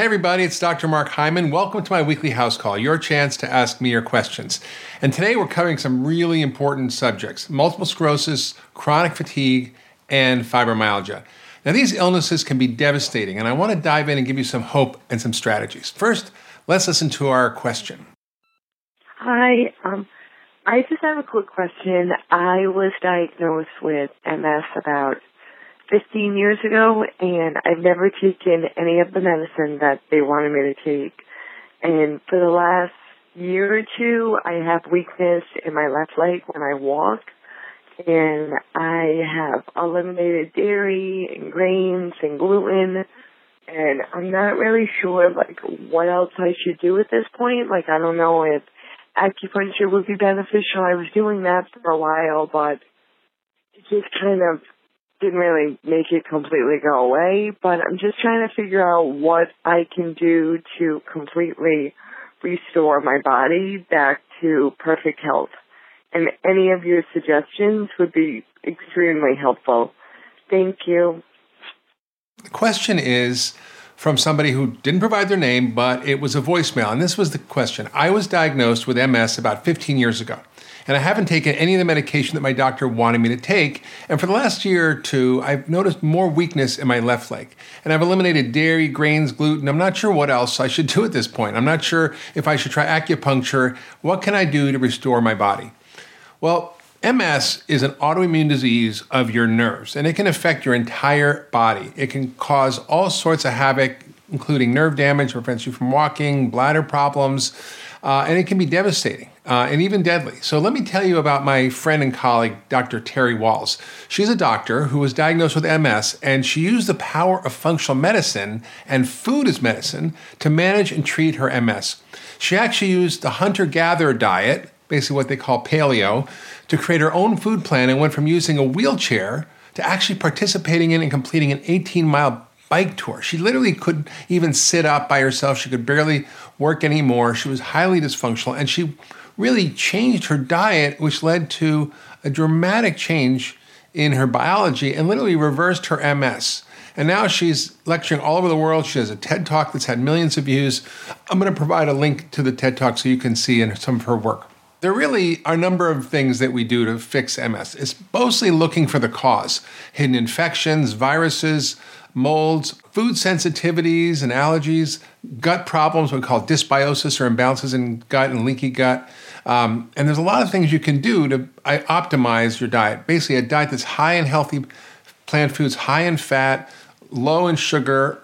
Hey, everybody, it's Dr. Mark Hyman. Welcome to my weekly house call, your chance to ask me your questions. And today we're covering some really important subjects multiple sclerosis, chronic fatigue, and fibromyalgia. Now, these illnesses can be devastating, and I want to dive in and give you some hope and some strategies. First, let's listen to our question. Hi, um, I just have a quick question. I was diagnosed with MS about 15 years ago, and I've never taken any of the medicine that they wanted me to take. And for the last year or two, I have weakness in my left leg when I walk, and I have eliminated dairy and grains and gluten, and I'm not really sure like what else I should do at this point. Like I don't know if acupuncture would be beneficial. I was doing that for a while, but it just kind of didn't really make it completely go away, but I'm just trying to figure out what I can do to completely restore my body back to perfect health. And any of your suggestions would be extremely helpful. Thank you. The question is from somebody who didn't provide their name, but it was a voicemail. And this was the question I was diagnosed with MS about 15 years ago and I haven't taken any of the medication that my doctor wanted me to take. And for the last year or two, I've noticed more weakness in my left leg. And I've eliminated dairy, grains, gluten. I'm not sure what else I should do at this point. I'm not sure if I should try acupuncture. What can I do to restore my body? Well, MS is an autoimmune disease of your nerves, and it can affect your entire body. It can cause all sorts of havoc, including nerve damage, prevents you from walking, bladder problems, uh, and it can be devastating uh, and even deadly. So, let me tell you about my friend and colleague, Dr. Terry Wahls. She's a doctor who was diagnosed with MS, and she used the power of functional medicine and food as medicine to manage and treat her MS. She actually used the hunter gatherer diet, basically what they call paleo, to create her own food plan and went from using a wheelchair to actually participating in and completing an 18 mile bike tour. She literally couldn't even sit up by herself. She could barely work anymore. She was highly dysfunctional and she really changed her diet, which led to a dramatic change in her biology and literally reversed her MS. And now she's lecturing all over the world. She has a TED Talk that's had millions of views. I'm going to provide a link to the TED Talk so you can see in some of her work. There really are a number of things that we do to fix MS. It's mostly looking for the cause hidden infections, viruses, molds, food sensitivities and allergies, gut problems, what we call dysbiosis or imbalances in gut and leaky gut. Um, and there's a lot of things you can do to optimize your diet. Basically, a diet that's high in healthy plant foods, high in fat, low in sugar,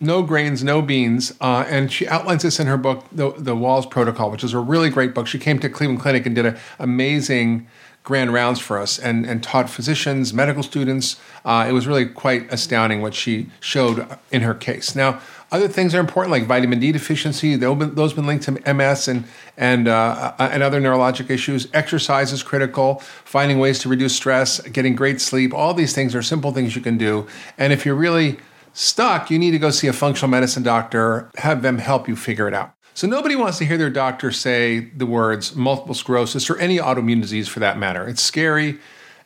no grains, no beans. Uh, and she outlines this in her book, the, the Wahls Protocol, which is a really great book. She came to Cleveland Clinic and did an amazing grand rounds for us and, and taught physicians, medical students. Uh, it was really quite astounding what she showed in her case. Now, other things are important like vitamin D deficiency; those have been linked to MS and and uh, uh, and other neurologic issues. Exercise is critical. Finding ways to reduce stress, getting great sleep. All these things are simple things you can do. And if you're really stuck, you need to go see a functional medicine doctor. Have them help you figure it out. So nobody wants to hear their doctor say the words multiple sclerosis or any autoimmune disease for that matter. It's scary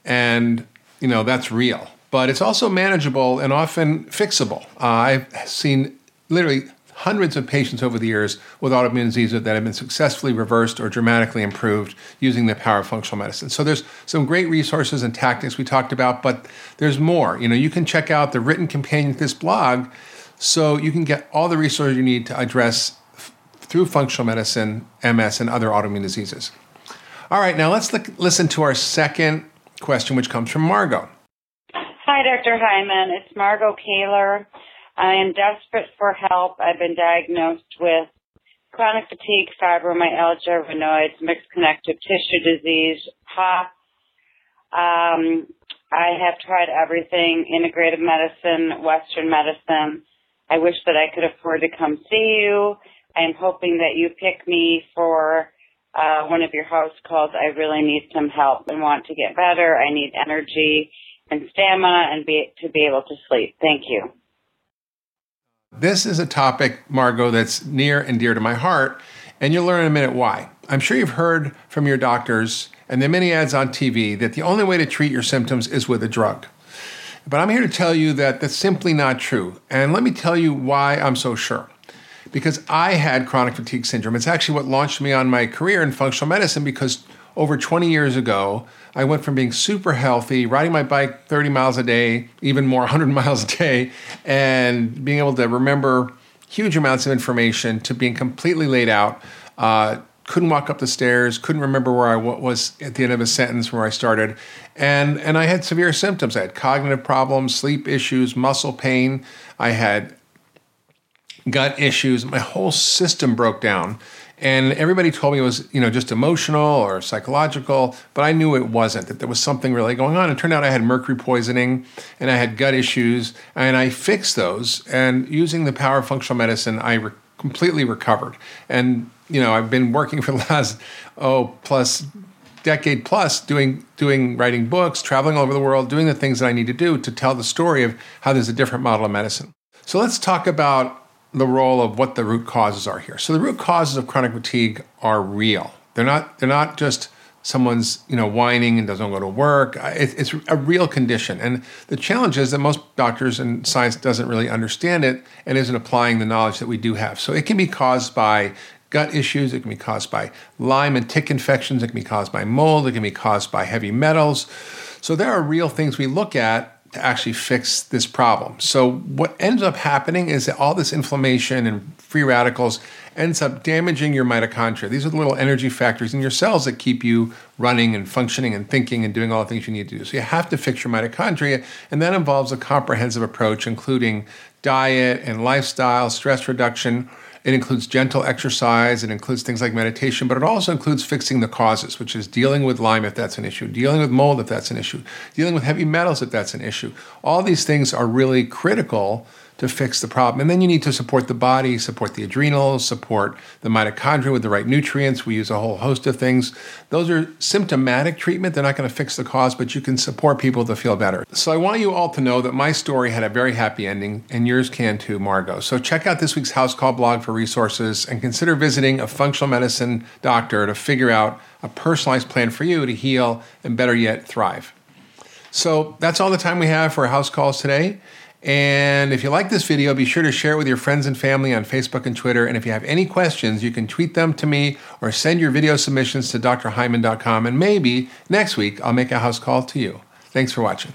and you know that's real. But it's also manageable and often fixable. Uh, I've seen literally hundreds of patients over the years with autoimmune diseases that have been successfully reversed or dramatically improved using the power of functional medicine. So there's some great resources and tactics we talked about, but there's more. You know, you can check out the written companion to this blog so you can get all the resources you need to address through functional medicine, MS, and other autoimmune diseases. All right, now let's look, listen to our second question, which comes from Margo. Hi, Dr. Hyman. It's Margo Kaler. I am desperate for help. I've been diagnosed with chronic fatigue, fibromyalgia, Raynaud's, mixed connective tissue disease, POP. Um, I have tried everything, integrative medicine, Western medicine. I wish that I could afford to come see you. I'm hoping that you pick me for uh, one of your house calls. I really need some help and want to get better. I need energy and stamina and be to be able to sleep. Thank you. This is a topic, Margo, that's near and dear to my heart, and you'll learn in a minute why. I'm sure you've heard from your doctors and the many ads on TV that the only way to treat your symptoms is with a drug. But I'm here to tell you that that's simply not true. And let me tell you why I'm so sure. Because I had chronic fatigue syndrome. It's actually what launched me on my career in functional medicine because over 20 years ago, I went from being super healthy, riding my bike 30 miles a day, even more 100 miles a day, and being able to remember huge amounts of information to being completely laid out. Uh, couldn't walk up the stairs, couldn't remember where I was at the end of a sentence where I started. And, and I had severe symptoms. I had cognitive problems, sleep issues, muscle pain. I had gut issues. My whole system broke down. And everybody told me it was, you know, just emotional or psychological, but I knew it wasn't, that there was something really going on. It turned out I had mercury poisoning and I had gut issues, and I fixed those. And using the power of functional medicine, I re- completely recovered. And, you know, I've been working for the last, oh, plus decade plus doing doing writing books, traveling all over the world, doing the things that I need to do to tell the story of how there's a different model of medicine. So let's talk about the role of what the root causes are here. So the root causes of chronic fatigue are real. They're not they're not just someone's you know whining and doesn't go to work. Uh, it, it's a real condition, and the challenge is that most doctors and science doesn't really understand it and isn't applying the knowledge that we do have. So it can be caused by gut issues. It can be caused by Lyme and tick infections. It can be caused by mold. It can be caused by heavy metals. So there are real things we look at to actually fix this problem. So what ends up happening is that all this inflammation and free radicals ends up damaging your mitochondria. These are the little energy factors in your cells that keep you running and functioning and thinking and doing all the things you need to do. So you have to fix your mitochondria, and that involves a comprehensive approach, including diet and lifestyle, stress reduction, it includes gentle exercise, it includes things like meditation, but it also includes fixing the causes, which is dealing with Lyme if that's an issue, dealing with mold if that's an issue, dealing with heavy metals if that's an issue. All these things are really critical to fix the problem. And then you need to support the body, support the adrenals, support the mitochondria with the right nutrients. We use a whole host of things. Those are symptomatic treatment. They're not going to fix the cause, but you can support people to feel better. So I want you all to know that my story had a very happy ending, and yours can too, Margo. So check out this week's House Call blog for resources and consider visiting a functional medicine doctor to figure out a personalized plan for you to heal and better yet, thrive. So that's all the time we have for house calls today. And if you like this video, be sure to share it with your friends and family on Facebook and Twitter. And if you have any questions, you can tweet them to me or send your video submissions to drhyman.com. And maybe next week I'll make a house call to you. Thanks for watching.